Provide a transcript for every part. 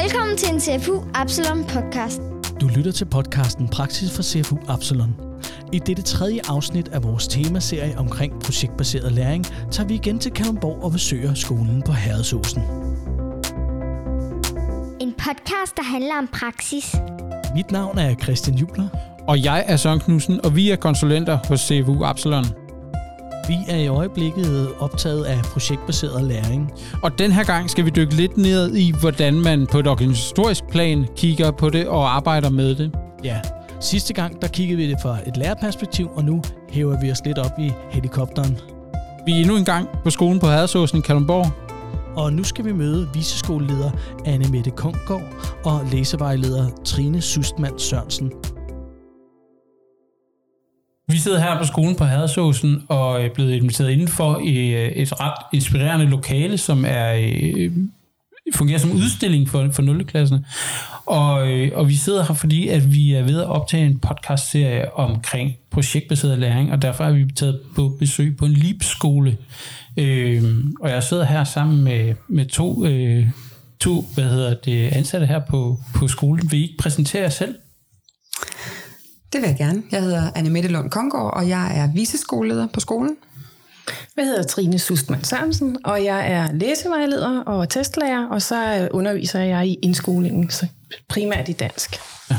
Velkommen til en CFU Absalon podcast. Du lytter til podcasten Praksis for CFU Absalon. I dette tredje afsnit af vores temaserie omkring projektbaseret læring, tager vi igen til Kalundborg og besøger skolen på Herredsåsen. En podcast, der handler om praksis. Mit navn er Christian Juler. Og jeg er Søren Knudsen, og vi er konsulenter hos CFU Absalon. Vi er i øjeblikket optaget af projektbaseret læring. Og den her gang skal vi dykke lidt ned i, hvordan man på et organisatorisk plan kigger på det og arbejder med det. Ja, sidste gang der kiggede vi det fra et lærerperspektiv, og nu hæver vi os lidt op i helikopteren. Vi er endnu en gang på skolen på Hadersåsen i Kalundborg. Og nu skal vi møde viseskoleleder Anne Mette Kongård og læsevejleder Trine Sustmand Sørensen. Vi sidder her på skolen på Hadersåsen og er blevet inviteret indenfor i øh, et ret inspirerende lokale, som er øh, fungerer som udstilling for, for 0. klasserne. Og, og vi sidder her, fordi at vi er ved at optage en podcast-serie omkring projektbaseret læring, og derfor er vi taget på besøg på en LIB-skole. Øh, og jeg sidder her sammen med, med to, øh, to hvad hedder det, ansatte her på, på skolen. Vil I ikke præsentere jer selv? Det vil jeg gerne. Jeg hedder Anne Mette Lund Kongård, og jeg er viseskoleleder på skolen. Jeg hedder Trine Sustmann Sørensen, og jeg er læsevejleder og testlærer, og så underviser jeg i indskolingen, så primært i dansk. Ja.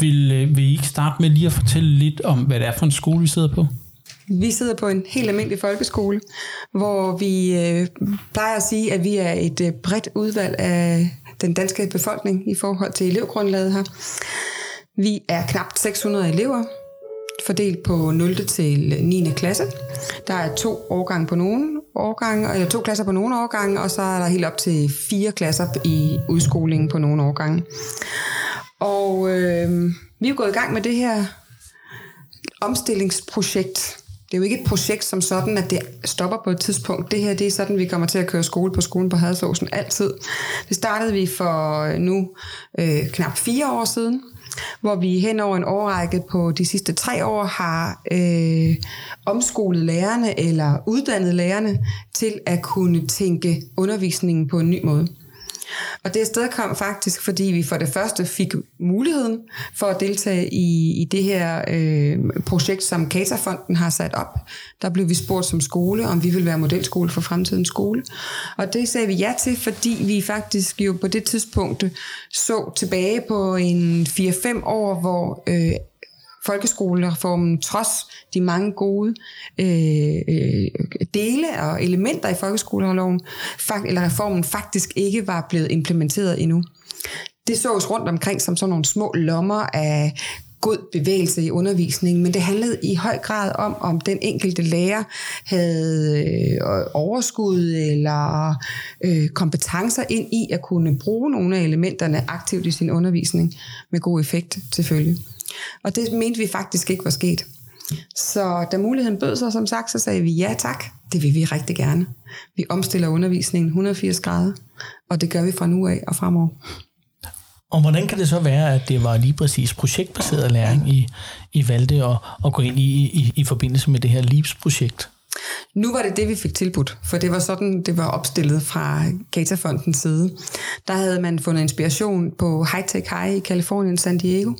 Vil, øh, vil I ikke starte med lige at fortælle lidt om, hvad det er for en skole, vi sidder på? Vi sidder på en helt almindelig folkeskole, hvor vi øh, plejer at sige, at vi er et øh, bredt udvalg af den danske befolkning i forhold til elevgrundlaget her. Vi er knap 600 elever, fordelt på 0. til 9. klasse. Der er to årgange på nogle årgange, eller øh, to klasser på nogle årgange, og så er der helt op til fire klasser i udskolingen på nogle årgange. Og øh, vi er gået i gang med det her omstillingsprojekt. Det er jo ikke et projekt som sådan, at det stopper på et tidspunkt. Det her det er sådan, vi kommer til at køre skole på skolen på Hadersåsen altid. Det startede vi for øh, nu øh, knap fire år siden, hvor vi hen over en årrække på de sidste tre år har øh, omskolet lærerne eller uddannet lærerne til at kunne tænke undervisningen på en ny måde. Og det sted kom faktisk, fordi vi for det første fik muligheden for at deltage i, i det her øh, projekt, som Katafonden har sat op. Der blev vi spurgt som skole, om vi vil være modelskole for fremtidens skole. Og det sagde vi ja til, fordi vi faktisk jo på det tidspunkt så tilbage på en 4-5 år, hvor øh, folkeskolereformen, trods de mange gode øh, øh, dele og elementer i folkeskoleloven, fakt, eller reformen faktisk ikke var blevet implementeret endnu. Det sås rundt omkring som sådan nogle små lommer af god bevægelse i undervisningen, men det handlede i høj grad om, om den enkelte lærer havde øh, overskud eller øh, kompetencer ind i at kunne bruge nogle af elementerne aktivt i sin undervisning med god effekt selvfølgelig. Og det mente vi faktisk ikke var sket. Så da muligheden bød sig, som sagt, så sagde vi ja tak. Det vil vi rigtig gerne. Vi omstiller undervisningen 180 grader, og det gør vi fra nu af og fremover. Og hvordan kan det så være, at det var lige præcis projektbaseret læring, I, I valgte at, at gå ind i, i i forbindelse med det her LEAPS-projekt? Nu var det det, vi fik tilbudt, for det var sådan, det var opstillet fra Gatafondens side. Der havde man fundet inspiration på High Tech High i Kalifornien, San Diego,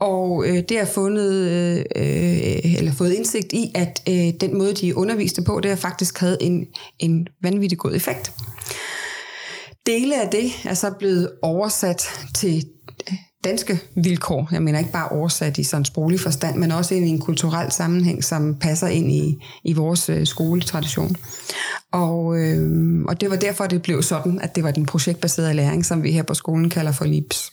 og øh, det har fundet, øh, øh, eller fået indsigt i, at øh, den måde, de underviste på, det har faktisk havde en, en vanvittig god effekt. Dele af det er så blevet oversat til danske vilkår. Jeg mener ikke bare oversat i sådan sproglig forstand, men også ind i en kulturel sammenhæng, som passer ind i, i vores øh, skoletradition. Og, øh, og det var derfor, det blev sådan, at det var den projektbaserede læring, som vi her på skolen kalder for LIPS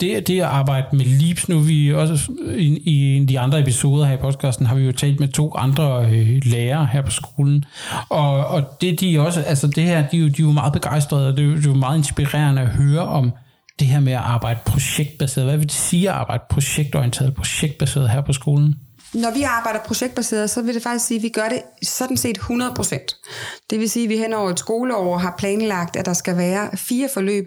Det, det at arbejde med LIPS nu, vi også i, i de andre episoder her i podcasten, har vi jo talt med to andre øh, lærere her på skolen. Og, og det de også, altså det her, de, de er jo meget begejstrede, og det er, jo, det er jo meget inspirerende at høre om, det her med at arbejde projektbaseret. Hvad vil det sige at arbejde projektorienteret, projektbaseret her på skolen? Når vi arbejder projektbaseret, så vil det faktisk sige, at vi gør det sådan set 100%. Det vil sige, at vi hen over et skoleår har planlagt, at der skal være fire forløb.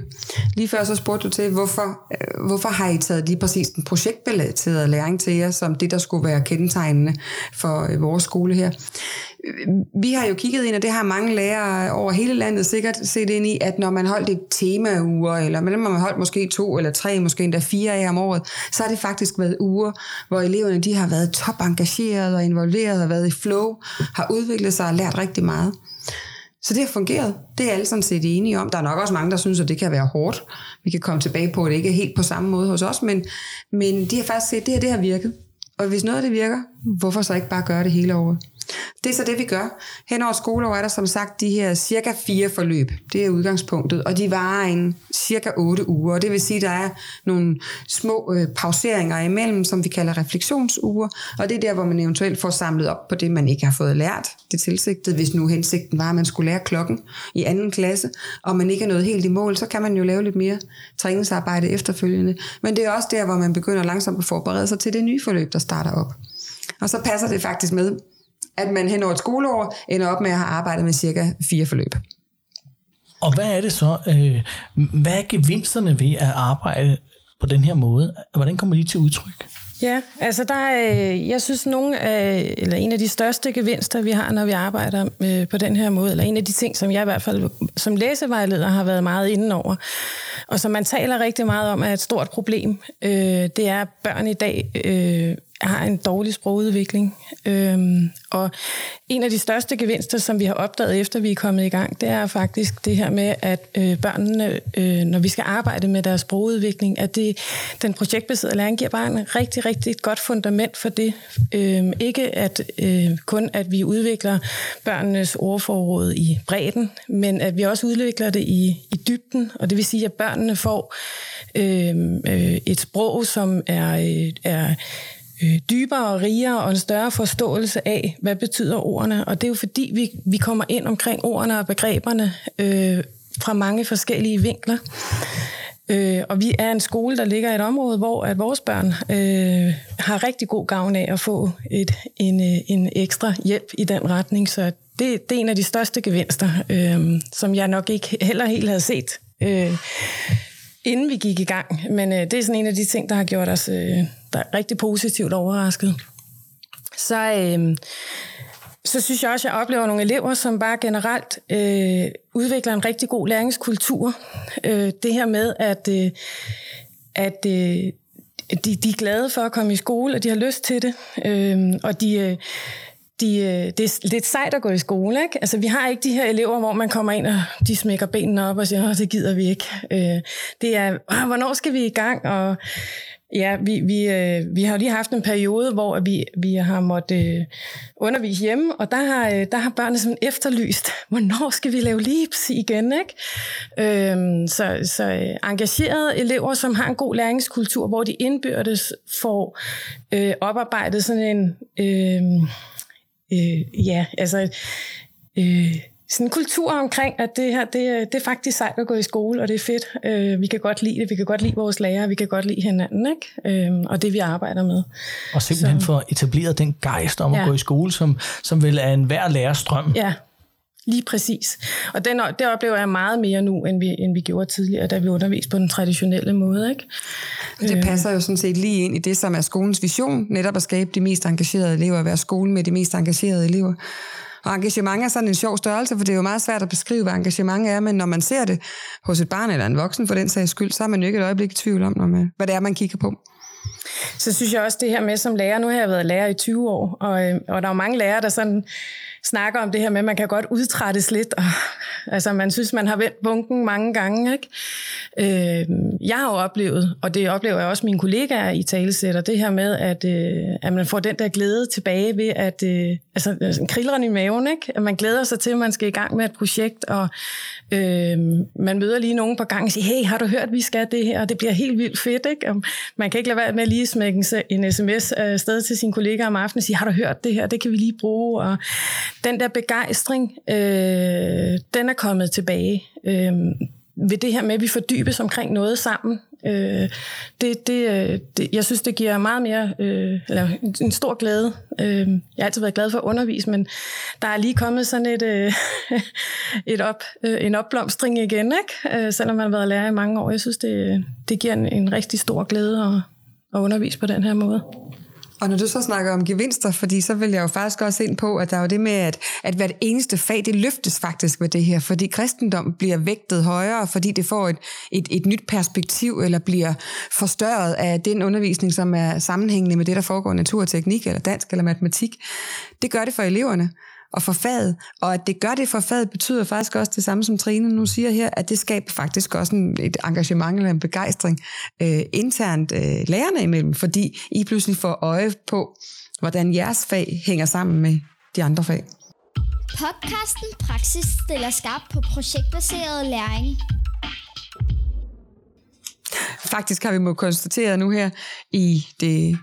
Lige før så spurgte du til, hvorfor, øh, hvorfor har I taget lige præcis den projektbaserede læring til jer, som det, der skulle være kendetegnende for øh, vores skole her vi har jo kigget ind, og det har mange lærere over hele landet sikkert set ind i, at når man holdt et temauger, eller når man holdt måske to eller tre, måske endda fire af om året, så har det faktisk været uger, hvor eleverne de har været top engageret og involveret og været i flow, har udviklet sig og lært rigtig meget. Så det har fungeret. Det er alle sådan set enige om. Der er nok også mange, der synes, at det kan være hårdt. Vi kan komme tilbage på, at det ikke er helt på samme måde hos os, men, men de har faktisk set, at det her det har virket. Og hvis noget af det virker, hvorfor så ikke bare gøre det hele året? Det er så det, vi gør. Hen over skoleår er der som sagt de her cirka fire forløb. Det er udgangspunktet, og de varer en cirka 8 uger. Og det vil sige, at der er nogle små øh, pauseringer imellem, som vi kalder refleksionsuger. Og det er der, hvor man eventuelt får samlet op på det, man ikke har fået lært. Det tilsigtede, hvis nu hensigten var, at man skulle lære klokken i anden klasse, og man ikke er nået helt i mål, så kan man jo lave lidt mere træningsarbejde efterfølgende. Men det er også der, hvor man begynder langsomt at forberede sig til det nye forløb, der starter op. Og så passer det faktisk med, at man hen over et skoleår ender op med at have arbejdet med cirka fire forløb. Og hvad er det så? Øh, hvad er gevinsterne ved at arbejde på den her måde? Hvordan kommer de til udtryk? Ja, altså der er, jeg synes, nogle af, eller en af de største gevinster, vi har, når vi arbejder med, på den her måde, eller en af de ting, som jeg i hvert fald som læsevejleder har været meget inde over, og som man taler rigtig meget om, er et stort problem, øh, det er, at børn i dag øh, har en dårlig sprogudvikling. Øhm, og en af de største gevinster, som vi har opdaget efter vi er kommet i gang, det er faktisk det her med, at øh, børnene, øh, når vi skal arbejde med deres sprogudvikling, at det, den projektbaserede læring giver bare en rigtig, rigtig godt fundament for det. Øhm, ikke at øh, kun at vi udvikler børnenes ordforråd i bredden, men at vi også udvikler det i, i dybden, og det vil sige, at børnene får øh, øh, et sprog, som er, øh, er øh, dybere og rigere og en større forståelse af, hvad betyder ordene. Og det er jo fordi, vi, vi kommer ind omkring ordene og begreberne øh, fra mange forskellige vinkler. Øh, og vi er en skole, der ligger i et område, hvor at vores børn øh, har rigtig god gavn af at få et, en, øh, en ekstra hjælp i den retning. Så det, det er en af de største gevinster, øh, som jeg nok ikke heller helt havde set. Øh, inden vi gik i gang. Men øh, det er sådan en af de ting, der har gjort os øh, rigtig positivt overrasket. Så, øh, så synes jeg også, at jeg oplever nogle elever, som bare generelt øh, udvikler en rigtig god læringskultur. Øh, det her med, at, øh, at øh, de, de er glade for at komme i skole, og de har lyst til det. Øh, og de... Øh, de, øh, det er lidt sejt at gå i skole. Ikke? Altså, vi har ikke de her elever, hvor man kommer ind, og de smækker benene op og siger, det gider vi ikke. Øh, det er, hvornår skal vi i gang? Og Ja, vi, vi, øh, vi har lige haft en periode, hvor vi, vi har måttet øh, undervise hjemme, og der har, øh, der har børnene sådan efterlyst, hvornår skal vi lave lips igen? Ikke? Øhm, så så øh, engagerede elever, som har en god læringskultur, hvor de indbyrdes får øh, oparbejdet sådan en... Øh, øh, ja, altså... Øh, sådan en kultur omkring, at det her, det, det er faktisk sejt at gå i skole, og det er fedt. Øh, vi kan godt lide det, vi kan godt lide vores lærere, vi kan godt lide hinanden, ikke? Øh, og det vi arbejder med. Og simpelthen få etableret den gejst om ja. at gå i skole, som, som vel er en hver lærerstrøm. Ja, Lige præcis. Og den, det oplever jeg meget mere nu, end vi, end vi gjorde tidligere, da vi underviste på den traditionelle måde. Ikke? Det øh. passer jo sådan set lige ind i det, som er skolens vision, netop at skabe de mest engagerede elever, at være skole med de mest engagerede elever. Og engagement er sådan en sjov størrelse, for det er jo meget svært at beskrive, hvad engagement er, men når man ser det hos et barn eller en voksen for den sags skyld, så er man jo ikke et øjeblik i tvivl om, når man, hvad det er, man kigger på. Så synes jeg også det her med som lærer, nu har jeg været lærer i 20 år, og, øh, og der er mange lærere, der sådan snakker om det her med, at man kan godt udtrættes lidt, og altså man synes, man har vendt bunken mange gange. Ikke? Øh, jeg har jo oplevet, og det oplever jeg også mine kollegaer i talesætter, det her med, at, øh, at man får den der glæde tilbage ved, at øh, altså øh, krilleren i maven, ikke? at man glæder sig til, at man skal i gang med et projekt, og øh, man møder lige nogen på gang og siger, hey, har du hørt, vi skal det her? Og det bliver helt vildt fedt. Ikke? Og man kan ikke lade være med at lige smække en sms øh, sted til sine kollegaer om aftenen og sige, har du hørt det her? Det kan vi lige bruge. Og den der begejstring, øh, den er kommet tilbage. Øh, ved det her med, at vi fordybes omkring noget sammen. Øh, det, det, øh, det, jeg synes, det giver meget mere, øh, eller en stor glæde. Øh, jeg har altid været glad for at undervise, men der er lige kommet sådan et, øh, et op, øh, en opblomstring igen, ikke? Øh, selvom man har været lærer i mange år. Jeg synes, det, det giver en, en rigtig stor glæde at, at undervise på den her måde. Og når du så snakker om gevinster, fordi så vil jeg jo faktisk også ind på, at der er jo det med, at, at hvert eneste fag, det løftes faktisk med det her, fordi kristendom bliver vægtet højere, fordi det får et, et, et nyt perspektiv, eller bliver forstørret af den undervisning, som er sammenhængende med det, der foregår i natur og teknik, eller dansk eller matematik. Det gør det for eleverne og for faget. Og at det gør det for faget, betyder faktisk også det samme, som Trine nu siger her, at det skaber faktisk også en, et engagement eller en begejstring øh, internt øh, lærerne imellem, fordi I pludselig får øje på, hvordan jeres fag hænger sammen med de andre fag. Podcasten Praksis stiller skarp på projektbaseret læring. Faktisk har vi må konstatere nu her i det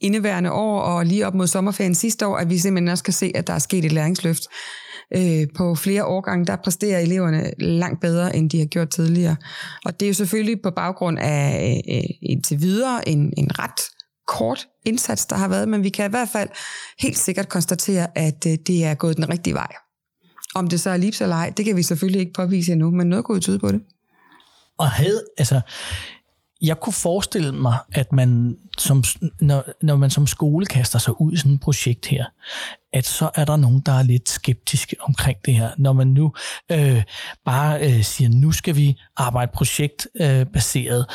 indeværende år og lige op mod sommerferien sidste år, at vi simpelthen også kan se, at der er sket et læringsløft. Øh, på flere årgange, der præsterer eleverne langt bedre, end de har gjort tidligere. Og det er jo selvfølgelig på baggrund af øh, øh indtil videre en, en ret kort indsats, der har været, men vi kan i hvert fald helt sikkert konstatere, at øh, det er gået den rigtige vej. Om det så er lips eller ej, det kan vi selvfølgelig ikke påvise endnu, men noget kunne tyde på det. Og havde, altså, jeg kunne forestille mig, at man som, når, når man som skole kaster sig ud i sådan et projekt her, at så er der nogen, der er lidt skeptiske omkring det her. Når man nu øh, bare øh, siger, nu skal vi arbejde projektbaseret øh,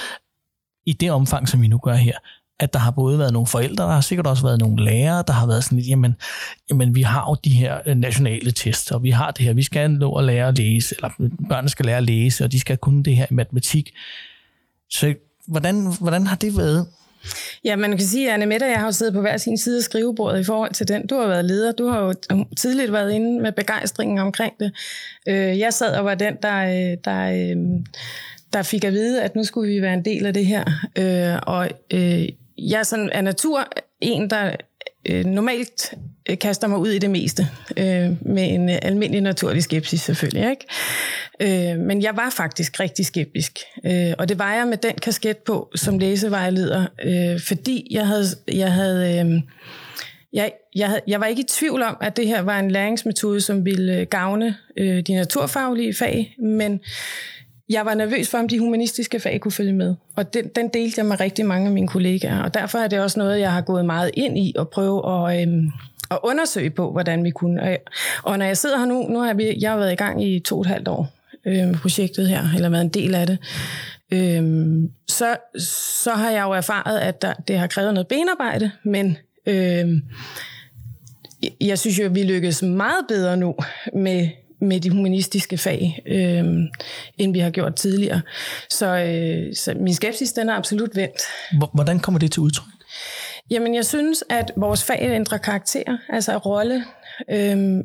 i det omfang, som vi nu gør her, at der har både været nogle forældre, der har sikkert også været nogle lærere, der har været sådan lidt, jamen, jamen vi har jo de her øh, nationale tests, og vi har det her, vi skal nå at lære at læse, eller børnene skal lære at læse, og de skal kunne det her i matematik. Så hvordan, hvordan har det været? Ja, man kan sige, at Anne Mette og jeg har siddet på hver sin side af skrivebordet i forhold til den. Du har været leder, du har jo tidligt været inde med begejstringen omkring det. Øh, jeg sad og var den, der, øh, der, øh, der fik at vide, at nu skulle vi være en del af det her. Og jeg er sådan af natur en, der øh, normalt øh, kaster mig ud i det meste, øh, med en øh, almindelig naturlig skepsis selvfølgelig. Ikke? Øh, men jeg var faktisk rigtig skeptisk, øh, og det var jeg med den kasket på som læsevejleder, øh, fordi jeg havde, jeg havde øh, jeg, jeg, jeg var ikke i tvivl om, at det her var en læringsmetode, som ville øh, gavne øh, de naturfaglige fag, men jeg var nervøs for, om de humanistiske fag kunne følge med. Og den, den delte jeg med rigtig mange af mine kollegaer. Og derfor er det også noget, jeg har gået meget ind i og prøve at, øhm, at undersøge på, hvordan vi kunne. Og, og når jeg sidder her nu, nu har vi, jeg har været i gang i to og et halvt år øh, projektet her, eller været en del af det. Øhm, så, så har jeg jo erfaret, at der, det har krævet noget benarbejde, men øhm, jeg synes jo, at vi lykkes meget bedre nu med med de humanistiske fag, øh, end vi har gjort tidligere. Så, øh, så min skepsis, den er absolut vendt. Hvordan kommer det til udtryk? Jamen, jeg synes, at vores fag ændrer karakter, altså rolle. Øhm,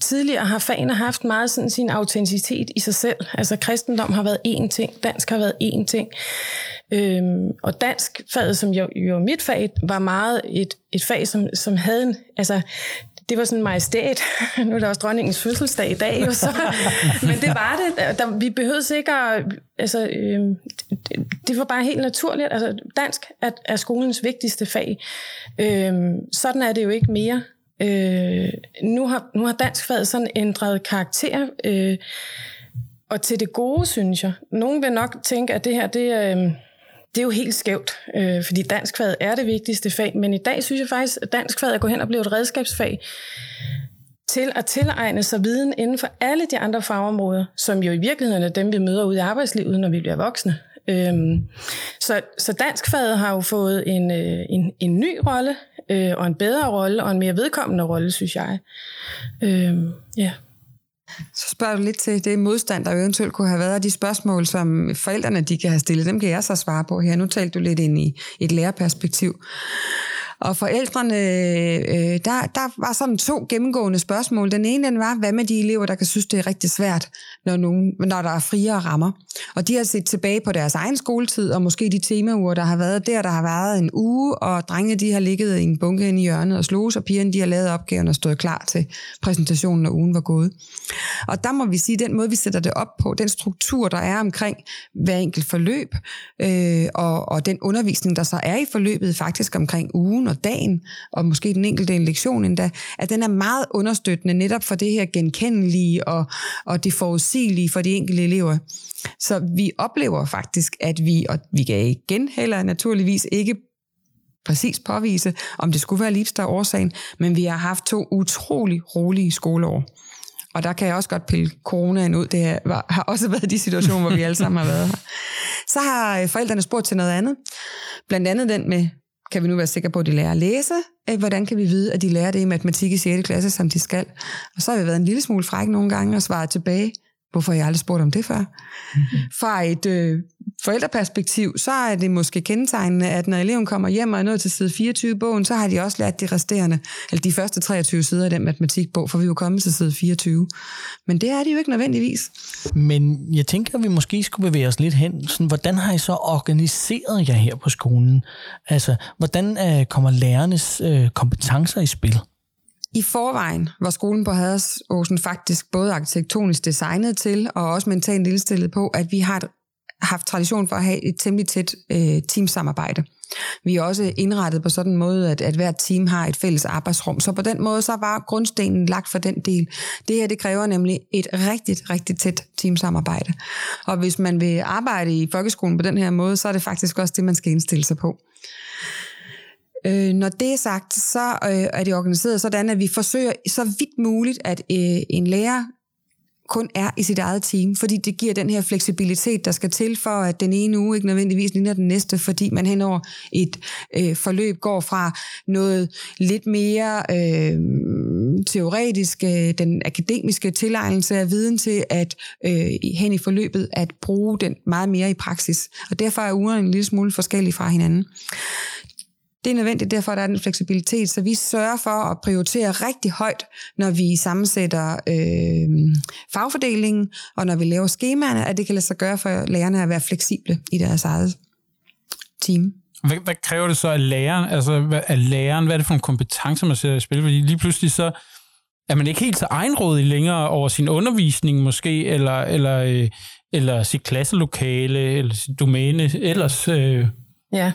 tidligere har fagene haft meget sådan sin autenticitet i sig selv. Altså kristendom har været én ting, dansk har været én ting. Øhm, og dansk faget, som jo, jo mit fag, var meget et, et fag, som, som havde en, altså det var sådan majestæt. Nu er der også dronningens fødselsdag i dag, jo, så. men det var det. Der, vi behøvede sikkert, altså, øh, det, det var bare helt naturligt. Altså, dansk er, er skolens vigtigste fag. Øh, sådan er det jo ikke mere. Øh, nu, har, nu har danskfaget sådan ændret karakter, øh, og til det gode, synes jeg. Nogen vil nok tænke, at det her, det er... Øh, det er jo helt skævt, øh, fordi danskfaget er det vigtigste fag, men i dag synes jeg faktisk, at danskfaget er gået hen og blevet et redskabsfag til at tilegne sig viden inden for alle de andre fagområder, som jo i virkeligheden er dem, vi møder ude i arbejdslivet, når vi bliver voksne. Øhm, så, så danskfaget har jo fået en, øh, en, en ny rolle, øh, og en bedre rolle, og en mere vedkommende rolle, synes jeg. Øhm, ja. Så spørger du lidt til det modstand, der eventuelt kunne have været, og de spørgsmål, som forældrene de kan have stillet, dem kan jeg så svare på her. Nu talte du lidt ind i et lærerperspektiv. Og forældrene, øh, der, der var sådan to gennemgående spørgsmål. Den ene den var, hvad med de elever, der kan synes, det er rigtig svært, når, nogen, når der er friere rammer. Og de har set tilbage på deres egen skoletid, og måske de temauger, der har været der, der har været en uge, og drengene de har ligget i en bunke inde i hjørnet og slås, og pigerne de har lavet opgaven og stået klar til præsentationen, når ugen var gået. Og der må vi sige, den måde, vi sætter det op på, den struktur, der er omkring hver enkelt forløb, øh, og, og den undervisning, der så er i forløbet faktisk omkring ugen, og dagen, og måske den enkelte en lektion endda, at den er meget understøttende netop for det her genkendelige og, og det forudsigelige for de enkelte elever. Så vi oplever faktisk, at vi, og vi kan igen heller naturligvis ikke præcis påvise, om det skulle være Leaps, der er årsagen, men vi har haft to utrolig rolige skoleår. Og der kan jeg også godt pille coronaen ud. Det har også været de situationer, hvor vi alle sammen har været her. Så har øh, forældrene spurgt til noget andet. Blandt andet den med, kan vi nu være sikre på, at de lærer at læse? Øh, hvordan kan vi vide, at de lærer det i matematik i 6. klasse, som de skal? Og så har vi været en lille smule fræk nogle gange og svaret tilbage. Hvorfor har jeg aldrig spurgt om det før? Mm-hmm. Fra et øh, forældreperspektiv, så er det måske kendetegnende, at når eleven kommer hjem og er nået til side 24 i bogen, så har de også lært de resterende, eller de første 23 sider af den matematikbog, for vi er jo kommet til side 24. Men det er de jo ikke nødvendigvis. Men jeg tænker, at vi måske skulle bevæge os lidt hen. Sådan, hvordan har I så organiseret jer her på skolen? Altså, hvordan øh, kommer lærernes øh, kompetencer i spil? I forvejen var skolen på Hadersåsen faktisk både arkitektonisk designet til, og også mentalt indstillet på, at vi har haft tradition for at have et temmelig tæt øh, teamsamarbejde. Vi er også indrettet på sådan en måde, at, at hvert team har et fælles arbejdsrum. Så på den måde, så var grundstenen lagt for den del. Det her, det kræver nemlig et rigtig, rigtig tæt teamsamarbejde. Og hvis man vil arbejde i folkeskolen på den her måde, så er det faktisk også det, man skal indstille sig på. Øh, når det er sagt, så øh, er det organiseret sådan, at vi forsøger så vidt muligt, at øh, en lærer kun er i sit eget team, fordi det giver den her fleksibilitet, der skal til for, at den ene uge ikke nødvendigvis ligner den næste, fordi man henover et øh, forløb går fra noget lidt mere øh, teoretisk, øh, den akademiske tilegnelse af viden til at øh, hen i forløbet at bruge den meget mere i praksis. Og derfor er ugerne en lille smule forskellige fra hinanden. Det er nødvendigt, derfor der er den fleksibilitet, så vi sørger for at prioritere rigtig højt, når vi sammensætter øh, fagfordelingen, og når vi laver skemaerne, at det kan lade sig gøre for lærerne at være fleksible i deres eget team. Hvad, hvad kræver det så af læreren? Altså, hvad, af læreren? Hvad er det for nogle kompetencer, man sætter i spil? Fordi lige pludselig så er man ikke helt så egenrådig længere over sin undervisning måske, eller, eller, øh, eller sit klasselokale, eller sit domæne ellers. Øh. Ja,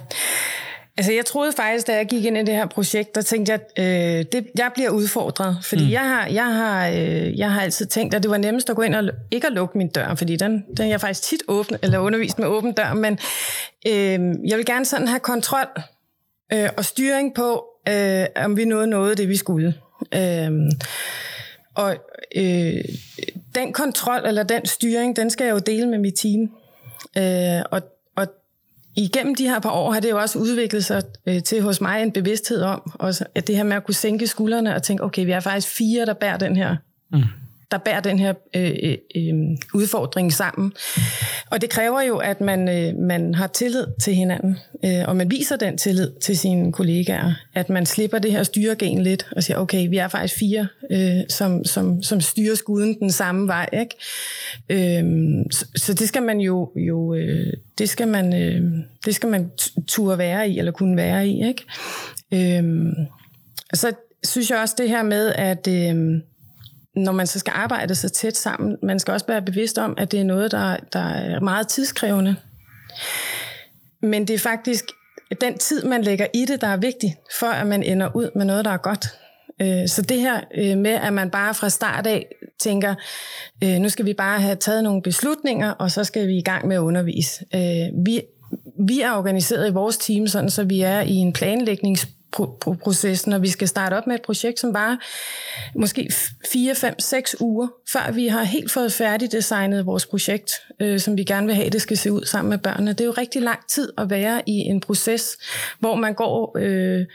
Altså, jeg troede faktisk, da jeg gik ind i det her projekt, der tænkte jeg, øh, det, jeg bliver udfordret. Fordi mm. jeg, har, jeg, har, øh, jeg har altid tænkt, at det var nemmest at gå ind og ikke at lukke min dør, fordi den, den er jeg faktisk tit åbne, eller undervist med åben dør, men øh, jeg vil gerne sådan have kontrol øh, og styring på, øh, om vi nåede noget af det, vi skulle. Øh, og øh, den kontrol eller den styring, den skal jeg jo dele med mit team. Øh, og igennem de her par år har det jo også udviklet sig øh, til hos mig en bevidsthed om, også, at det her med at kunne sænke skuldrene og tænke, okay, vi er faktisk fire, der bærer den her mm der bærer den her øh, øh, øh, udfordring sammen. Og det kræver jo, at man, øh, man har tillid til hinanden, øh, og man viser den tillid til sine kollegaer, at man slipper det her styregen lidt, og siger, okay, vi er faktisk fire, øh, som, som, som styrer skuden den samme vej. Ikke? Øh, så, så det skal man jo, jo øh, det skal man, øh, det skal man turde være i, eller kunne være i. Ikke? Øh, så synes jeg også det her med, at... Øh, når man så skal arbejde så tæt sammen, man skal også være bevidst om, at det er noget, der, der er meget tidskrævende. Men det er faktisk den tid, man lægger i det, der er vigtig, for at man ender ud med noget, der er godt. Øh, så det her øh, med, at man bare fra start af tænker, øh, nu skal vi bare have taget nogle beslutninger, og så skal vi i gang med at undervise. Vi, vi er organiseret i vores team, sådan så vi er i en planlægnings processen, og vi skal starte op med et projekt, som bare måske 4, 5, 6 uger, før vi har helt fået færdigdesignet vores projekt, øh, som vi gerne vil have, det skal se ud sammen med børnene. Det er jo rigtig lang tid at være i en proces, hvor man går øh,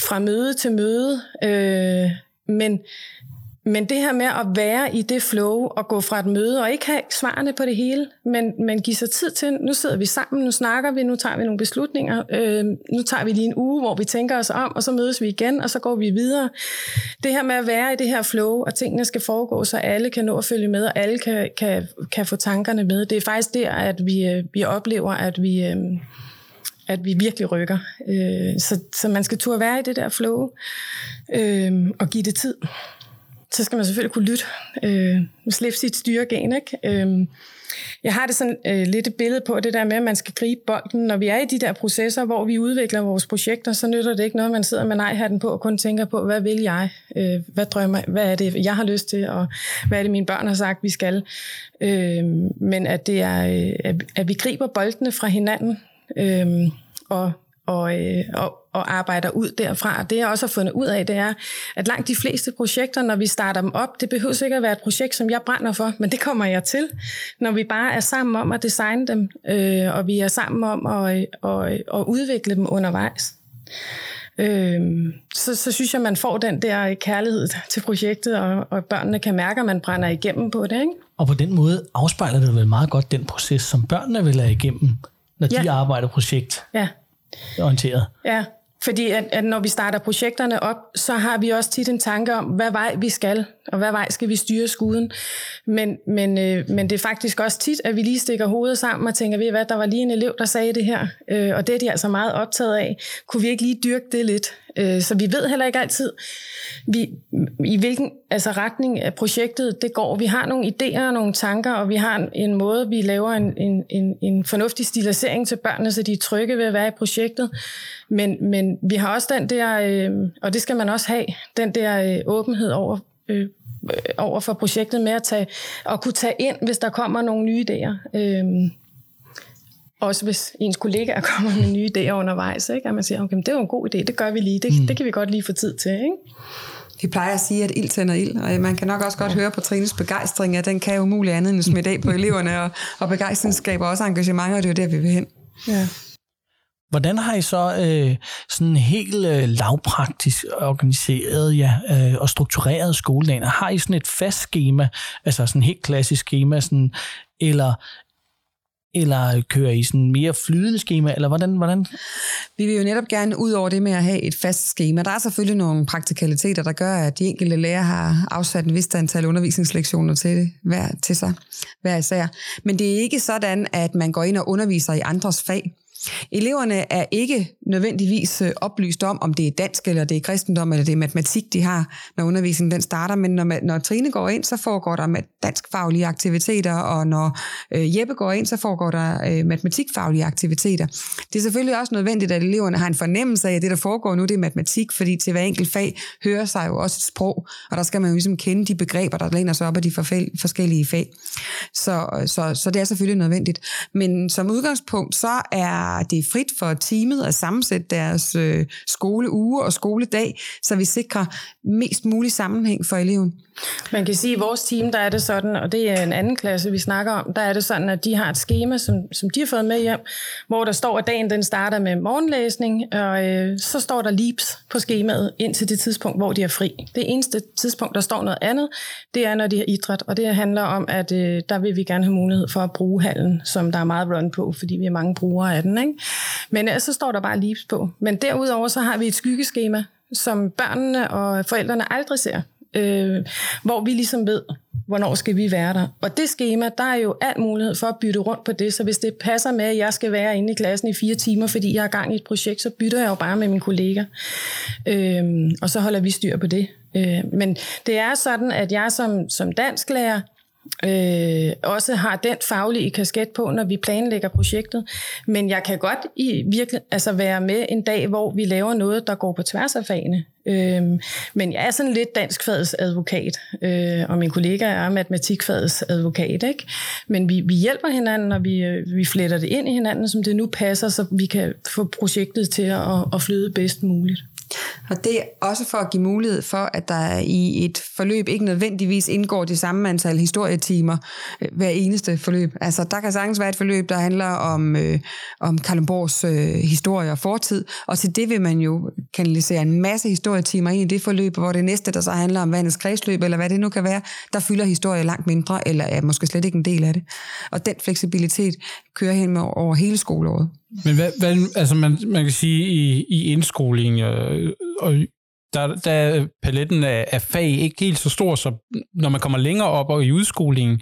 fra møde til møde, øh, men men det her med at være i det flow og gå fra et møde og ikke have svarene på det hele, men, men give sig tid til, nu sidder vi sammen, nu snakker vi, nu tager vi nogle beslutninger, øh, nu tager vi lige en uge, hvor vi tænker os om, og så mødes vi igen, og så går vi videre. Det her med at være i det her flow, og tingene skal foregå, så alle kan nå at følge med, og alle kan, kan, kan få tankerne med. Det er faktisk der, at vi, øh, vi oplever, at vi... Øh, at vi virkelig rykker. Øh, så, så man skal turde være i det der flow øh, og give det tid så skal man selvfølgelig kunne lytte, øh, slippe sit styregen. Ikke? Øh, jeg har det sådan øh, lidt et billede på det der med, at man skal gribe bolden. Når vi er i de der processer, hvor vi udvikler vores projekter, så nytter det ikke noget, man sidder med nej-hatten på og kun tænker på, hvad vil jeg? Øh, hvad drømmer Hvad er det, jeg har lyst til? Og hvad er det, mine børn har sagt, vi skal? Øh, men at, det er, øh, at vi griber boldene fra hinanden øh, og og, øh, og, og arbejder ud derfra. Det jeg også har fundet ud af, det er, at langt de fleste projekter, når vi starter dem op, det behøver ikke at være et projekt, som jeg brænder for, men det kommer jeg til, når vi bare er sammen om at designe dem, øh, og vi er sammen om at, og, at udvikle dem undervejs. Øh, så, så synes jeg, man får den der kærlighed til projektet, og, og børnene kan mærke, at man brænder igennem på det. Ikke? Og på den måde afspejler det vel meget godt den proces, som børnene vil have igennem, når ja. de arbejder projekt ja orienteret. Ja, fordi at, at når vi starter projekterne op, så har vi også tit en tanke om, hvad vej vi skal, og hvad vej skal vi styre skuden. Men, men, øh, men det er faktisk også tit, at vi lige stikker hovedet sammen og tænker, ved hvad, der var lige en elev, der sagde det her, øh, og det er de altså meget optaget af. Kunne vi ikke lige dyrke det lidt? Øh, så vi ved heller ikke altid, vi, i hvilken altså retning af projektet det går. Vi har nogle idéer og nogle tanker, og vi har en, en måde, vi laver en, en, en, en fornuftig stilisering til børnene, så de er trygge ved at være i projektet. Men, men vi har også den der, øh, og det skal man også have, den der øh, åbenhed over, øh, over for projektet med at, tage, at kunne tage ind, hvis der kommer nogle nye idéer. Øh, også hvis ens kollegaer kommer med nye idéer undervejs, ikke? at man siger, okay, det er jo en god idé, det gør vi lige, det, mm. det kan vi godt lige få tid til. Ikke? Vi plejer at sige, at ild tænder ild, og man kan nok også godt høre på Trines begejstring, at den kan jo muligt andet end at af på eleverne, og, og begejstring skaber også engagement, og det er jo der, vi vil hen. Ja. Hvordan har I så øh, sådan helt øh, lavpraktisk organiseret ja, øh, og struktureret skoledagen? Har I sådan et fast schema, altså sådan et helt klassisk schema, sådan, eller eller kører I sådan mere flydende schema, eller hvordan, hvordan? Vi vil jo netop gerne ud over det med at have et fast schema. Der er selvfølgelig nogle praktikaliteter, der gør, at de enkelte lærer har afsat en vist antal undervisningslektioner til, det, hver, til sig, hver især. Men det er ikke sådan, at man går ind og underviser i andres fag. Eleverne er ikke nødvendigvis øh, oplyst om, om det er dansk, eller det er kristendom, eller det er matematik, de har, når undervisningen den starter. Men når, når Trine går ind, så foregår der med danskfaglige aktiviteter, og når øh, Jeppe går ind, så foregår der øh, matematikfaglige aktiviteter. Det er selvfølgelig også nødvendigt, at eleverne har en fornemmelse af, at det, der foregår nu, det er matematik, fordi til hver enkelt fag hører sig jo også et sprog, og der skal man jo ligesom kende de begreber, der læner sig op af de forskellige fag. Så, øh, så, så det er selvfølgelig nødvendigt. Men som udgangspunkt, så er det er frit for teamet at sammensætte deres øh, skoleuge og skoledag, så vi sikrer mest mulig sammenhæng for eleven. Man kan sige, at i vores team, der er det sådan, og det er en anden klasse, vi snakker om, der er det sådan, at de har et schema, som, som de har fået med hjem, hvor der står, at dagen den starter med morgenlæsning, og øh, så står der leaps på skemaet indtil det tidspunkt, hvor de er fri. Det eneste tidspunkt, der står noget andet, det er, når de har idræt, og det handler om, at øh, der vil vi gerne have mulighed for at bruge hallen, som der er meget run på, fordi vi er mange brugere af den. Ikke? Men ellers så står der bare leaps på. Men derudover så har vi et skyggeskema, som børnene og forældrene aldrig ser øh, hvor vi ligesom ved, hvornår skal vi være der. Og det schema, der er jo alt mulighed for at bytte rundt på det, så hvis det passer med, at jeg skal være inde i klassen i fire timer, fordi jeg har gang i et projekt, så bytter jeg jo bare med min kollega. Øh, og så holder vi styr på det. Øh, men det er sådan, at jeg som, som dansklærer, øh, også har den faglige kasket på, når vi planlægger projektet. Men jeg kan godt i virkelig, altså være med en dag, hvor vi laver noget, der går på tværs af fagene. Øh, men jeg er sådan lidt danskfagets advokat, øh, og min kollega er matematikfagets advokat. Ikke? Men vi, vi hjælper hinanden, og vi, øh, vi fletter det ind i hinanden, som det nu passer, så vi kan få projektet til at, at flyde bedst muligt. Og det er også for at give mulighed for, at der i et forløb ikke nødvendigvis indgår det samme antal historietimer øh, hver eneste forløb. Altså, der kan sagtens være et forløb, der handler om, øh, om Kalundborgs øh, historie og fortid, og til det vil man jo kanalisere en masse historietimer ind i det forløb, hvor det næste, der så handler om vandets kredsløb, eller hvad det nu kan være, der fylder historie langt mindre, eller er måske slet ikke en del af det. Og den fleksibilitet kører hen over hele skoleåret. Men hvad, hvad altså man, man kan sige i, i indskoling, og, øh, og der, der er paletten af, af fag ikke helt så stor, så når man kommer længere op og i udskolingen,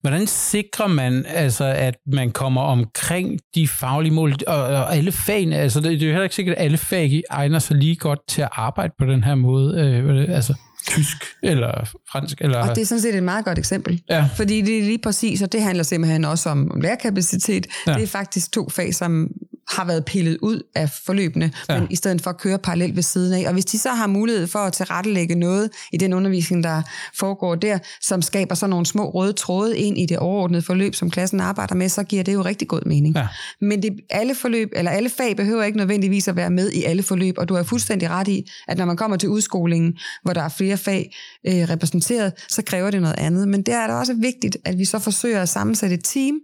hvordan sikrer man, altså, at man kommer omkring de faglige mål, og, og alle fagene, altså det, det er jo heller ikke sikkert, at alle fag egner sig lige godt til at arbejde på den her måde, øh, altså tysk eller fransk. Eller... Og det er sådan set et meget godt eksempel. Ja. Fordi det er lige præcis, og det handler simpelthen også om, lærerkapacitet. Ja. Det er faktisk to fag, som har været pillet ud af forløbene, ja. men i stedet for at køre parallelt ved siden af. Og hvis de så har mulighed for at tilrettelægge noget i den undervisning, der foregår der, som skaber så nogle små røde tråde ind i det overordnede forløb, som klassen arbejder med, så giver det jo rigtig god mening. Ja. Men det, alle forløb, eller alle fag behøver ikke nødvendigvis at være med i alle forløb, og du har fuldstændig ret i, at når man kommer til udskolingen, hvor der er flere fag øh, repræsenteret, så kræver det noget andet. Men det er da også vigtigt, at vi så forsøger at sammensætte et team,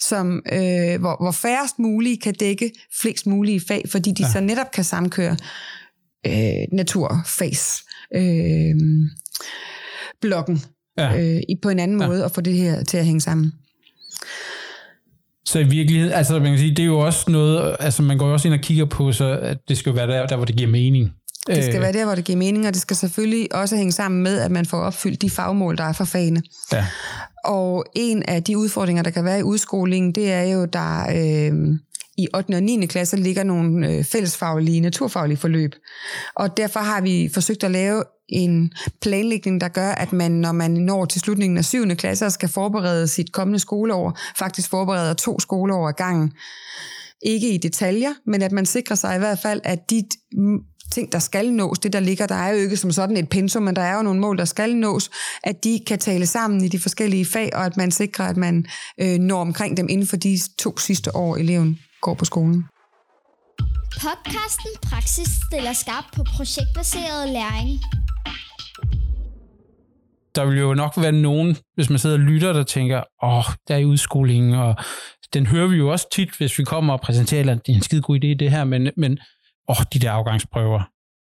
som, øh, hvor, hvor færrest mulige kan dække flest mulige fag, fordi de ja. så netop kan samkøre øh, naturfags øh, blokken ja. øh, på en anden ja. måde og få det her til at hænge sammen. Så i virkeligheden, altså man kan sige, det er jo også noget, altså man går jo også ind og kigger på, så at det skal jo være der, der hvor det giver mening. Det skal øh. være der, hvor det giver mening, og det skal selvfølgelig også hænge sammen med, at man får opfyldt de fagmål, der er for fagene. Ja. Og en af de udfordringer, der kan være i udskolingen, det er jo, der øh, i 8. og 9. klasse ligger nogle øh, fællesfaglige, naturfaglige forløb. Og derfor har vi forsøgt at lave en planlægning, der gør, at man, når man når til slutningen af 7. klasse og skal forberede sit kommende skoleår, faktisk forbereder to skoleår ad gangen. Ikke i detaljer, men at man sikrer sig i hvert fald, at de ting, der skal nås, det der ligger, der er jo ikke som sådan et pensum, men der er jo nogle mål, der skal nås, at de kan tale sammen i de forskellige fag, og at man sikrer, at man øh, når omkring dem inden for de to sidste år, eleven går på skolen. Podcasten Praksis stiller skarp på projektbaseret læring. Der vil jo nok være nogen, hvis man sidder og lytter, der tænker, åh, oh, der er i udskolingen, og den hører vi jo også tit, hvis vi kommer og præsenterer, at det er en skide god idé, det her, men, men åh, de der afgangsprøver,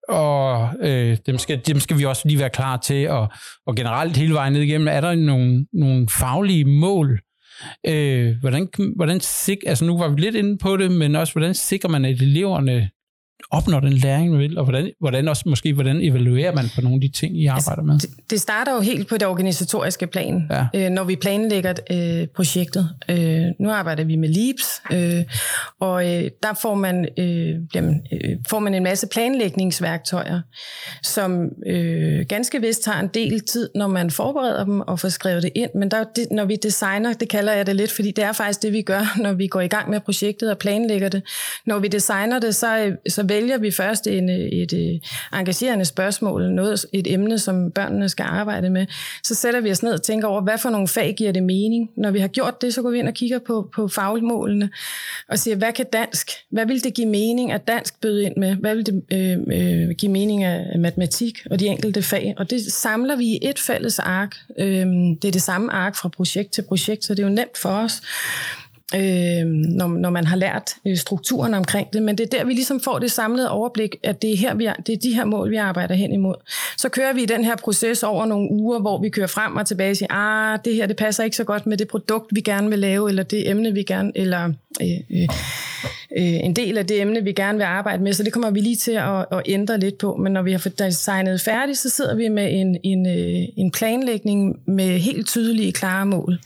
og øh, dem, skal, dem skal vi også lige være klar til, og, og generelt hele vejen ned igennem, er der nogle, nogle faglige mål, Øh, hvordan, hvordan sik, altså nu var vi lidt inde på det, men også hvordan sikrer man, at eleverne opnår den læring, man vil, og hvordan, hvordan også måske, hvordan evaluerer man på nogle af de ting, I arbejder altså, med? Det, det starter jo helt på det organisatoriske plan, ja. øh, når vi planlægger øh, projektet. Øh, nu arbejder vi med LEAPS, øh, og øh, der får man, øh, jamen, øh, får man en masse planlægningsværktøjer, som øh, ganske vist tager en del tid, når man forbereder dem og får skrevet det ind, men der, det, når vi designer, det kalder jeg det lidt, fordi det er faktisk det, vi gør, når vi går i gang med projektet og planlægger det. Når vi designer det, så, så vælger vi først en, øh, et, et engagerende spørgsmål, noget, et emne, som børnene skal arbejde med. Så sætter vi os ned og tænker over, hvad for nogle fag giver det mening. Når vi har gjort det, så går vi ind og kigger på, på fagmålene og siger, hvad kan dansk? Hvad vil det give mening at dansk byde ind med? Hvad vil det øh, øh, give mening af matematik og de enkelte fag? Og det samler vi i et fælles ark. Øh, det er det samme ark fra projekt til projekt, så det er jo nemt for os øh, når, når man har lært øh, strukturen omkring det, men det er der, vi ligesom får det samlede overblik, at det er, her, vi er, det er de her mål, vi arbejder hen imod. Så kører vi i den her proces over nogle uger, hvor vi kører frem og tilbage og siger, ah, det her det passer ikke så godt med det produkt, vi gerne vil lave, eller det emne, vi gerne, eller øh, øh, øh, en del af det emne, vi gerne vil arbejde med, så det kommer vi lige til at, at ændre lidt på. Men når vi har designet færdigt, så sidder vi med en, en, øh, en planlægning med helt tydelige, klare mål.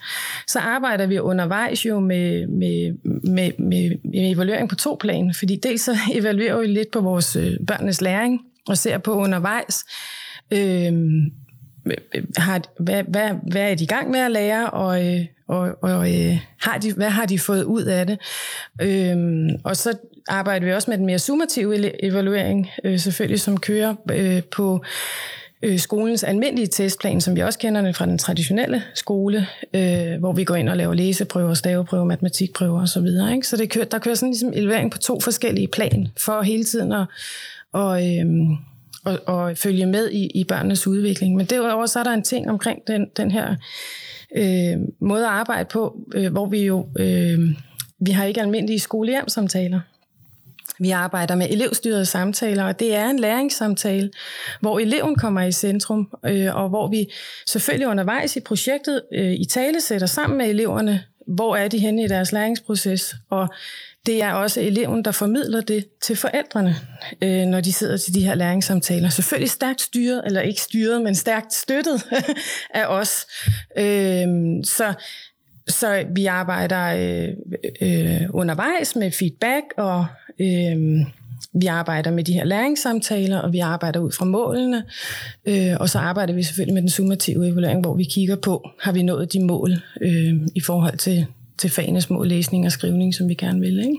Så arbejder vi undervejs jo med, med, med, med, med evaluering på to plan, fordi dels så evaluerer vi lidt på vores øh, børnenes læring, og ser på undervejs, øh, øh, har, hvad, hvad, hvad er de i gang med at lære, og, øh, og, og øh, har de, hvad har de fået ud af det? Øhm, og så arbejder vi også med den mere summative evaluering, øh, selvfølgelig, som kører øh, på øh, skolens almindelige testplan, som vi også kender den fra den traditionelle skole, øh, hvor vi går ind og laver læseprøver, staveprøver, matematikprøver osv. Så, ikke? så det kører, der kører sådan ligesom elevering på to forskellige plan, for hele tiden at og, øh, og, og følge med i, i børnenes udvikling. Men derudover så er der en ting omkring den, den her øh, måde at arbejde på, øh, hvor vi jo øh, vi har ikke almindelige skolehjemsamtaler. Vi arbejder med elevstyrede samtaler, og det er en læringssamtale, hvor eleven kommer i centrum, øh, og hvor vi selvfølgelig undervejs i projektet øh, i tale sætter sammen med eleverne, hvor er de henne i deres læringsproces, og det er også eleven, der formidler det til forældrene, øh, når de sidder til de her læringssamtaler. Selvfølgelig stærkt styret, eller ikke styret, men stærkt støttet af os. Øh, så, så vi arbejder øh, øh, undervejs med feedback, og øh, vi arbejder med de her læringssamtaler, og vi arbejder ud fra målene, øh, og så arbejder vi selvfølgelig med den summative evaluering, hvor vi kigger på, har vi nået de mål øh, i forhold til til fagenes mål læsning og skrivning, som vi gerne vil. Ikke?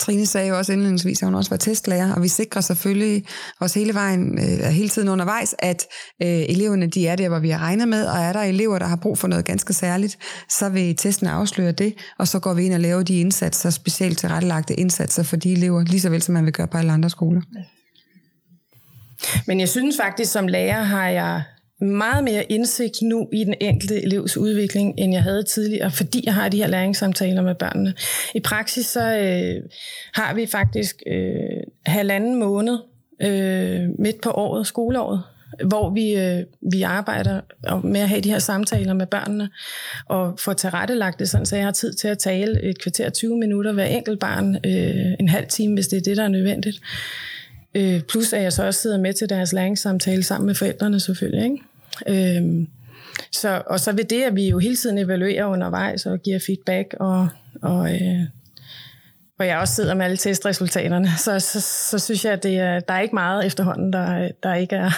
Trine sagde jo også indledningsvis, at hun også var testlærer, og vi sikrer selvfølgelig også hele vejen, øh, hele tiden undervejs, at øh, eleverne de er der, hvor vi har regnet med, og er der elever, der har brug for noget ganske særligt, så vil testen afsløre det, og så går vi ind og laver de indsatser, specielt tilrettelagte indsatser for de elever, lige så vel som man vil gøre på alle andre skoler. Men jeg synes faktisk, som lærer har jeg meget mere indsigt nu i den enkelte elevs udvikling, end jeg havde tidligere, fordi jeg har de her læringssamtaler med børnene. I praksis så øh, har vi faktisk øh, halvanden måned øh, midt på året, skoleåret, hvor vi, øh, vi arbejder med at have de her samtaler med børnene, og få tilrettelagt det sådan, så jeg har tid til at tale et kvarter 20 minutter hver enkelt barn, øh, en halv time, hvis det er det, der er nødvendigt. Øh, plus at jeg så også sidder med til deres læringssamtale sammen med forældrene selvfølgelig. Ikke? Øhm, så, og så ved det, at vi jo hele tiden evaluerer undervejs og giver feedback, og, og, øh, og jeg også sidder med alle testresultaterne, så, så, så synes jeg, at det er, der er ikke meget efterhånden, der, der, ikke, er,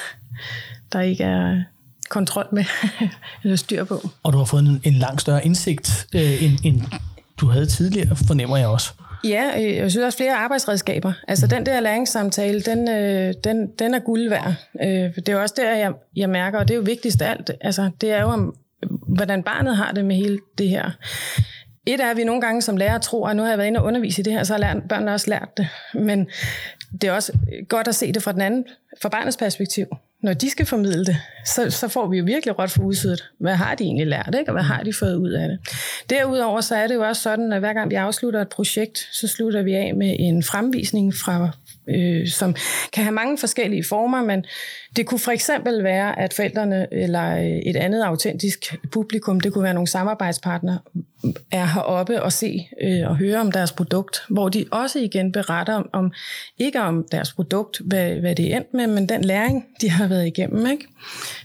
der ikke er kontrol med eller styr på. Og du har fået en, en langt større indsigt, øh, end, end du havde tidligere, fornemmer jeg også. Ja, øh, jeg synes også flere arbejdsredskaber. Altså den der læringssamtale, den, øh, den, den er guld værd. Øh, det er jo også der, jeg, jeg mærker, og det er jo vigtigst af alt, altså det er jo om, hvordan barnet har det med hele det her. Et er, at vi nogle gange som lærer tror, at nu har jeg været inde og undervise i det her, så har børnene også lært det. Men det er også godt at se det fra den anden, fra barnets perspektiv når de skal formidle det, så, så får vi jo virkelig råd for udsydet. Hvad har de egentlig lært, ikke? og hvad har de fået ud af det? Derudover så er det jo også sådan, at hver gang vi afslutter et projekt, så slutter vi af med en fremvisning, fra, øh, som kan have mange forskellige former, men det kunne for eksempel være, at forældrene eller øh, et andet autentisk publikum, det kunne være nogle samarbejdspartnere, er heroppe og se øh, og høre om deres produkt, hvor de også igen beretter om, om ikke om deres produkt, hvad, hvad det er endt med, men den læring, de har været igennem. Ikke?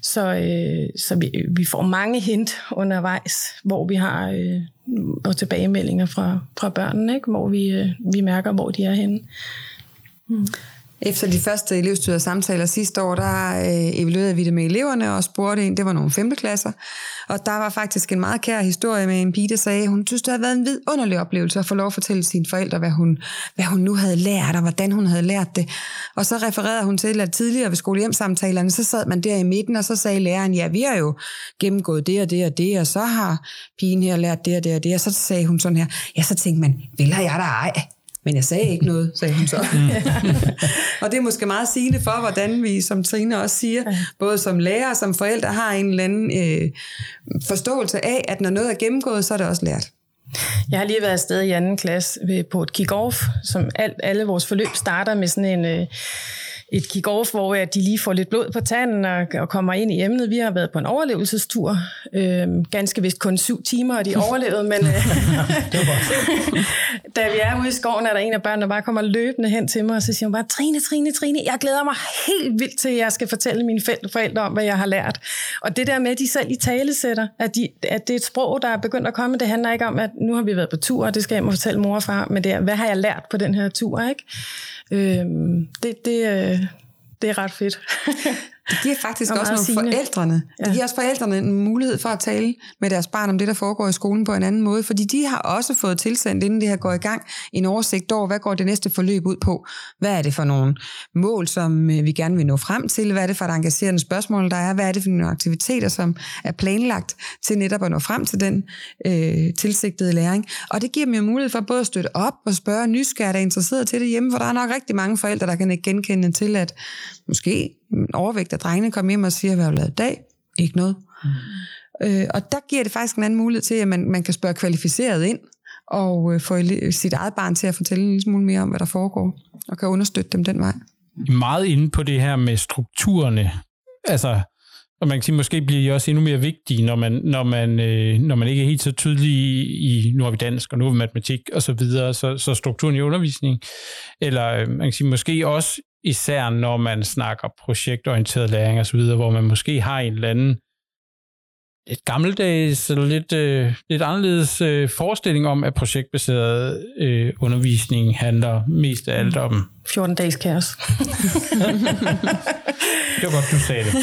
Så, øh, så vi, vi får mange hint undervejs, hvor vi har øh, og tilbagemeldinger fra, fra børnene, ikke? hvor vi, øh, vi mærker, hvor de er henne. Mm. Efter de første elevstyrede samtaler sidste år, der øh, evaluerede vi det med eleverne og spurgte en, det var nogle femteklasser. Og der var faktisk en meget kær historie med en pige, der sagde, hun synes, det havde været en vidunderlig oplevelse at få lov at fortælle sine forældre, hvad hun, hvad hun nu havde lært, og hvordan hun havde lært det. Og så refererede hun til, at tidligere ved skolehjemsamtalerne, så sad man der i midten, og så sagde læreren, ja, vi har jo gennemgået det og det og det, og så har pigen her lært det og det og det. Og så sagde hun sådan her, ja, så tænkte man, vil jeg der ej? Men jeg sagde ikke noget, sagde hun så. Mm. og det er måske meget sigende for, hvordan vi, som Trine også siger, både som lærer og som forældre, har en eller anden øh, forståelse af, at når noget er gennemgået, så er det også lært. Jeg har lige været afsted i anden klasse på et kick-off, som alt, alle vores forløb starter med sådan en... Øh, et kick-off, hvor de lige får lidt blod på tanden og, og kommer ind i emnet. Vi har været på en overlevelsestur. Øh, ganske vist kun syv timer, og de overlevede, men øh, da vi er ude i skoven, er der en af børnene, der bare kommer løbende hen til mig, og så siger hun bare, Trine, Trine, Trine, jeg glæder mig helt vildt til, at jeg skal fortælle mine forældre om, hvad jeg har lært. Og det der med, at de selv i tale sætter, at, de, at det er et sprog, der er begyndt at komme, det handler ikke om, at nu har vi været på tur, og det skal jeg må fortælle mor og far, men det er, hvad har jeg lært på den her tur, ikke? Øh, det, det, øh, det er ret fedt. Det giver faktisk også nogle sigende. forældrene. Ja. Det giver også forældrene en mulighed for at tale med deres barn om det, der foregår i skolen på en anden måde, fordi de har også fået tilsendt, inden det her går i gang, en oversigt over, hvad går det næste forløb ud på? Hvad er det for nogle mål, som øh, vi gerne vil nå frem til? Hvad er det for et engagerende spørgsmål, der er? Hvad er det for nogle aktiviteter, som er planlagt til netop at nå frem til den øh, tilsigtede læring? Og det giver dem jo mulighed for både at støtte op og spørge nysgerrige, der er interesseret til det hjemme, for der er nok rigtig mange forældre, der kan ikke genkende til, at måske overvægt af drengene kommer hjem og siger, hvad har du lavet i dag? Ikke noget. Mm. Øh, og der giver det faktisk en anden mulighed til, at man, man kan spørge kvalificeret ind, og øh, få sit eget barn til at fortælle en lille smule mere om, hvad der foregår, og kan understøtte dem den vej. Meget inde på det her med strukturerne. Altså, og man kan sige, måske bliver de også endnu mere vigtige, når man, når man, øh, når man ikke er helt så tydelig i, i nu har vi dansk, og nu har vi matematik, og så videre, så, så strukturen i undervisning. Eller øh, man kan sige, måske også især når man snakker projektorienteret læring osv., hvor man måske har en eller anden lidt gammeldags eller lidt, øh, lidt anderledes øh, forestilling om, at projektbaseret øh, undervisning handler mest af alt om... 14 dages kaos. det var godt, du sagde det. det,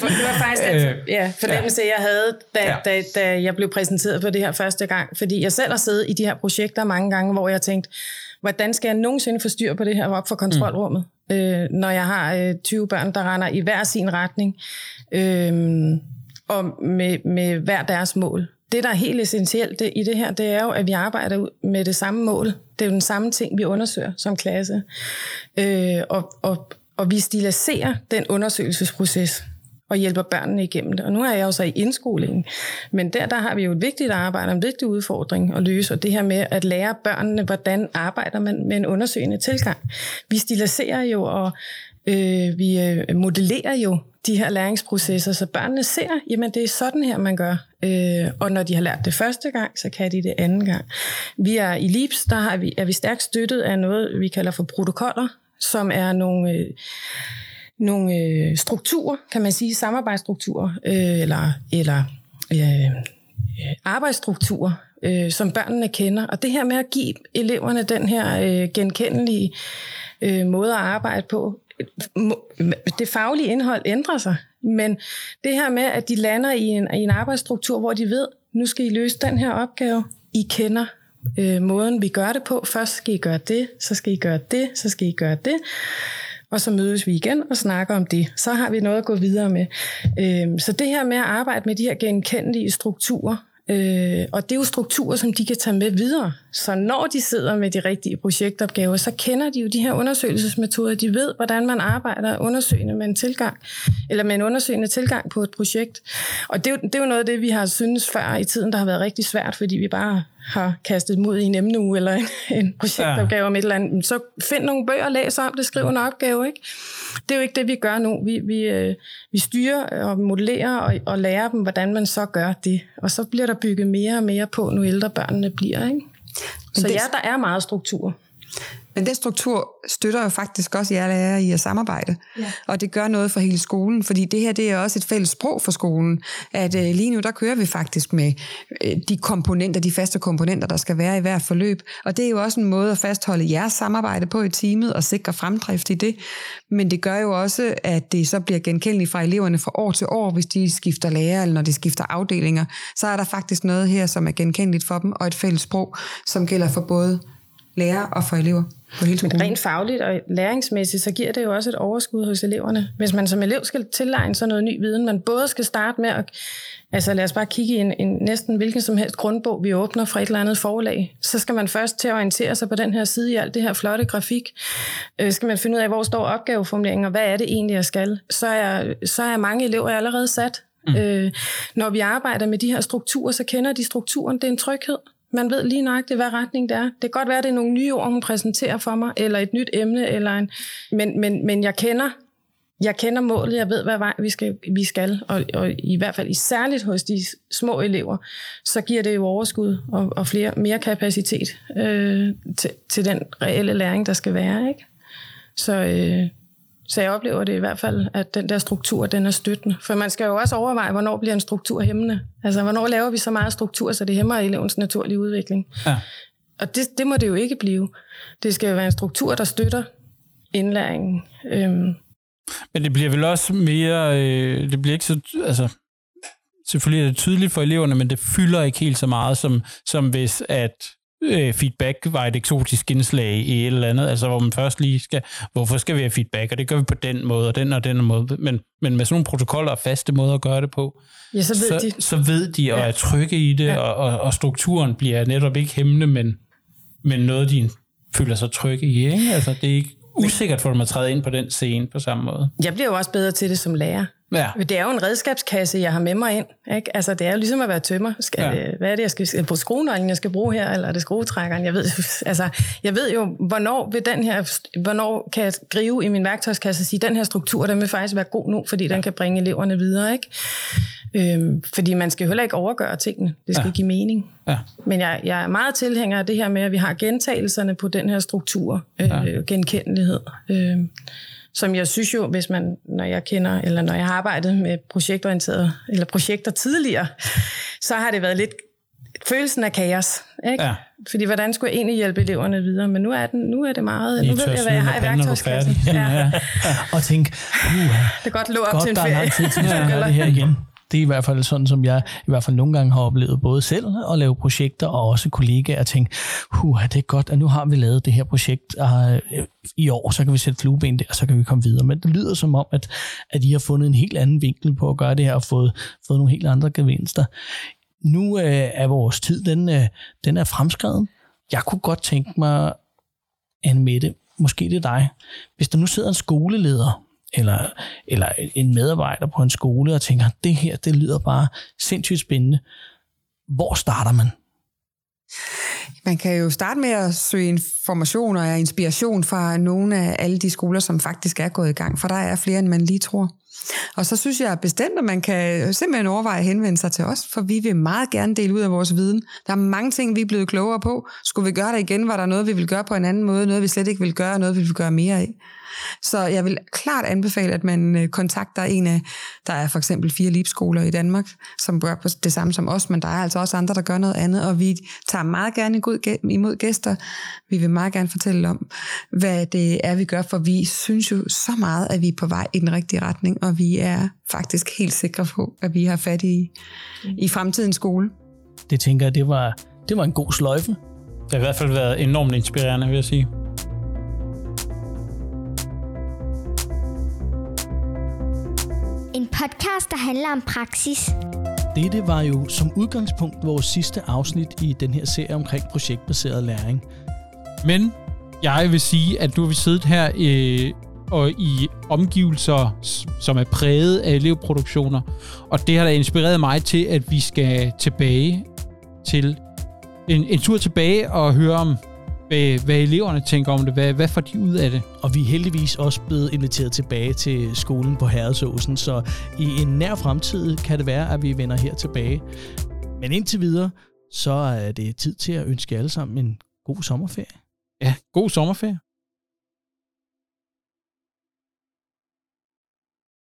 det var faktisk den ja, fornemmelse, ja. jeg havde, da, ja. da, da jeg blev præsenteret for det her første gang. Fordi jeg selv har siddet i de her projekter mange gange, hvor jeg tænkte, hvordan skal jeg nogensinde få styr på det her op for kontrolrummet, mm. øh, når jeg har øh, 20 børn, der render i hver sin retning, øh, og med, med hver deres mål. Det, der er helt essentielt det, i det her, det er jo, at vi arbejder med det samme mål. Det er jo den samme ting, vi undersøger som klasse. Øh, og, og, og vi stiliserer den undersøgelsesproces og hjælper børnene igennem det. Og nu er jeg jo så i indskolingen, men der, der har vi jo et vigtigt arbejde, en vigtig udfordring at løse, og det her med at lære børnene, hvordan arbejder man med en undersøgende tilgang. Vi stiliserer jo, og øh, vi øh, modellerer jo de her læringsprocesser, så børnene ser, jamen det er sådan her, man gør. Øh, og når de har lært det første gang, så kan de det anden gang. Vi er i LIPS, der har vi, er vi stærkt støttet af noget, vi kalder for protokoller, som er nogle... Øh, nogle øh, strukturer, kan man sige, samarbejdsstrukturer, øh, eller, eller øh, øh, arbejdsstrukturer, øh, som børnene kender. Og det her med at give eleverne den her øh, genkendelige øh, måde at arbejde på, det faglige indhold ændrer sig, men det her med, at de lander i en, i en arbejdsstruktur, hvor de ved, nu skal I løse den her opgave, I kender øh, måden, vi gør det på. Først skal I gøre det, så skal I gøre det, så skal I gøre det og så mødes vi igen og snakker om det. Så har vi noget at gå videre med. Øh, så det her med at arbejde med de her genkendelige strukturer, Øh, og det er jo strukturer, som de kan tage med videre. Så når de sidder med de rigtige projektopgaver, så kender de jo de her undersøgelsesmetoder. De ved, hvordan man arbejder undersøgende med en tilgang, eller med en undersøgende tilgang på et projekt. Og det er, jo, det er jo noget af det, vi har synes før i tiden, der har været rigtig svært, fordi vi bare har kastet mod i en emneuge eller en, en projektopgave ja. om et eller andet. Så find nogle bøger, læs om det, skriv en opgave. Ikke? Det er jo ikke det, vi gør nu. Vi, vi, øh, vi styrer og modellerer og, og lærer dem, hvordan man så gør det. Og så bliver der bygget mere og mere på, nu ældre børnene bliver. Ikke? Så det... ja, der er meget struktur. Men den struktur støtter jo faktisk også jer lærere i at samarbejde. Ja. Og det gør noget for hele skolen, fordi det her det er også et fælles sprog for skolen. At øh, lige nu, der kører vi faktisk med øh, de komponenter, de faste komponenter, der skal være i hver forløb. Og det er jo også en måde at fastholde jeres samarbejde på i teamet og sikre fremdrift i det. Men det gør jo også, at det så bliver genkendeligt fra eleverne fra år til år, hvis de skifter lærer eller når de skifter afdelinger. Så er der faktisk noget her, som er genkendeligt for dem, og et fælles sprog, som gælder for både lærere og for elever på hele Men rent fagligt og læringsmæssigt, så giver det jo også et overskud hos eleverne. Hvis man som elev skal tilegne sig noget ny viden, man både skal starte med at, altså lad os bare kigge i en, en næsten hvilken som helst grundbog, vi åbner fra et eller andet forlag, så skal man først til at orientere sig på den her side i alt det her flotte grafik. Øh, skal man finde ud af, hvor står opgaveformuleringen, og hvad er det egentlig, jeg skal? Så er, så er mange elever allerede sat. Mm. Øh, når vi arbejder med de her strukturer, så kender de strukturen. Det er en tryghed. Man ved lige nøjagtigt, hvad retning det er. Det kan godt være, at det er nogle nye ord, hun præsenterer for mig, eller et nyt emne, eller en... men, men, men jeg kender jeg kender målet, jeg ved, hvad vej vi skal, vi skal og, og i hvert fald i særligt hos de små elever, så giver det jo overskud og, og flere, mere kapacitet øh, til, til den reelle læring, der skal være. Ikke? Så, øh, så jeg oplever det i hvert fald, at den der struktur, den er støttende. For man skal jo også overveje, hvornår bliver en struktur hæmmende. Altså, hvornår laver vi så meget struktur, så det hæmmer elevens naturlige udvikling. Ja. Og det, det må det jo ikke blive. Det skal jo være en struktur, der støtter indlæringen. Øhm. Men det bliver vel også mere, øh, det bliver ikke så, altså, selvfølgelig er det tydeligt for eleverne, men det fylder ikke helt så meget, som, som hvis at øh, feedback var et eksotisk indslag i et eller andet, altså hvor man først lige skal, hvorfor skal vi have feedback, og det gør vi på den måde, og den og den måde, men, men med sådan nogle protokoller og faste måder at gøre det på, ja, så, ved så, de. så ved de og ja. er trygge i det, ja. og, og, og strukturen bliver netop ikke hæmmende, men, men noget, de føler sig trygge i. Ikke? Altså, det er ikke usikkert for dem at træde ind på den scene på samme måde. Jeg bliver jo også bedre til det som lærer. Ja. Det er jo en redskabskasse, jeg har med mig ind. Ikke? Altså, det er jo ligesom at være tømmer. Skal ja. hvad er det, jeg skal, på skruenøglen, jeg skal bruge her, eller er det skruetrækkeren? Jeg ved, altså, jeg ved jo, hvornår, vil den her, hvornår kan jeg grive i min værktøjskasse og sige, den her struktur, den vil faktisk være god nu, fordi ja. den kan bringe eleverne videre. Ikke? Øhm, fordi man skal heller ikke overgøre tingene. Det skal ja. give mening. Ja. Men jeg, jeg er meget tilhænger af det her med, at vi har gentagelserne på den her struktur, øh, ja. genkendelighed. Øh, som jeg synes jo, hvis man, når jeg kender, eller når jeg har arbejdet med projektorienteret, eller projekter tidligere, så har det været lidt følelsen af kaos. Ikke? Ja. Fordi hvordan skulle jeg egentlig hjælpe eleverne videre? Men nu er, den, nu er det meget, Lige nu ved jeg, hvad jeg har i værktøjskassen. Ja. Ja. Og tænk, uh, Det er godt lå op godt, til en der er lang ferie. tid til, at det her igen. Det er i hvert fald sådan, som jeg i hvert fald nogle gange har oplevet, både selv at lave projekter, og også kollegaer, at tænke, huh, det er godt, at nu har vi lavet det her projekt uh, i år, så kan vi sætte flueben der, og så kan vi komme videre. Men det lyder som om, at, at I har fundet en helt anden vinkel på at gøre det her, og fået, fået nogle helt andre gevinster. Nu øh, er vores tid, den, øh, den er fremskreden. Jeg kunne godt tænke mig, Anne Mette, måske det er dig. Hvis der nu sidder en skoleleder, eller, eller en medarbejder på en skole, og tænker, det her, det lyder bare sindssygt spændende. Hvor starter man? Man kan jo starte med at søge information og inspiration fra nogle af alle de skoler, som faktisk er gået i gang, for der er flere, end man lige tror. Og så synes jeg bestemt, at man kan simpelthen overveje at henvende sig til os, for vi vil meget gerne dele ud af vores viden. Der er mange ting, vi er blevet klogere på. Skulle vi gøre det igen, var der noget, vi vil gøre på en anden måde, noget vi slet ikke vil gøre, noget vi vil gøre mere af. Så jeg vil klart anbefale, at man øh, kontakter en af, der er for eksempel fire LIB-skoler i Danmark, som gør det samme som os, men der er altså også andre, der gør noget andet, og vi tager meget gerne imod gæster. Vi vil meget gerne fortælle om, hvad det er, vi gør, for vi synes jo så meget, at vi er på vej i den rigtige retning, og vi er faktisk helt sikre på, at vi har fat i, i fremtidens skole. Det tænker jeg, det var, det var en god sløjfe. Det har i hvert fald været enormt inspirerende, vil jeg sige. Podcast, der handler om praksis. Dette var jo som udgangspunkt vores sidste afsnit i den her serie omkring projektbaseret læring. Men jeg vil sige, at nu har vi siddet her øh, og i omgivelser, som er præget af elevproduktioner, og det har da inspireret mig til, at vi skal tilbage til en, en tur tilbage og høre om, hvad, hvad eleverne tænker om det. Hvad, hvad får de ud af det? Og vi er heldigvis også blevet inviteret tilbage til skolen på Herredsåsen, så i en nær fremtid kan det være, at vi vender her tilbage. Men indtil videre, så er det tid til at ønske alle sammen en god sommerferie. Ja, god sommerferie.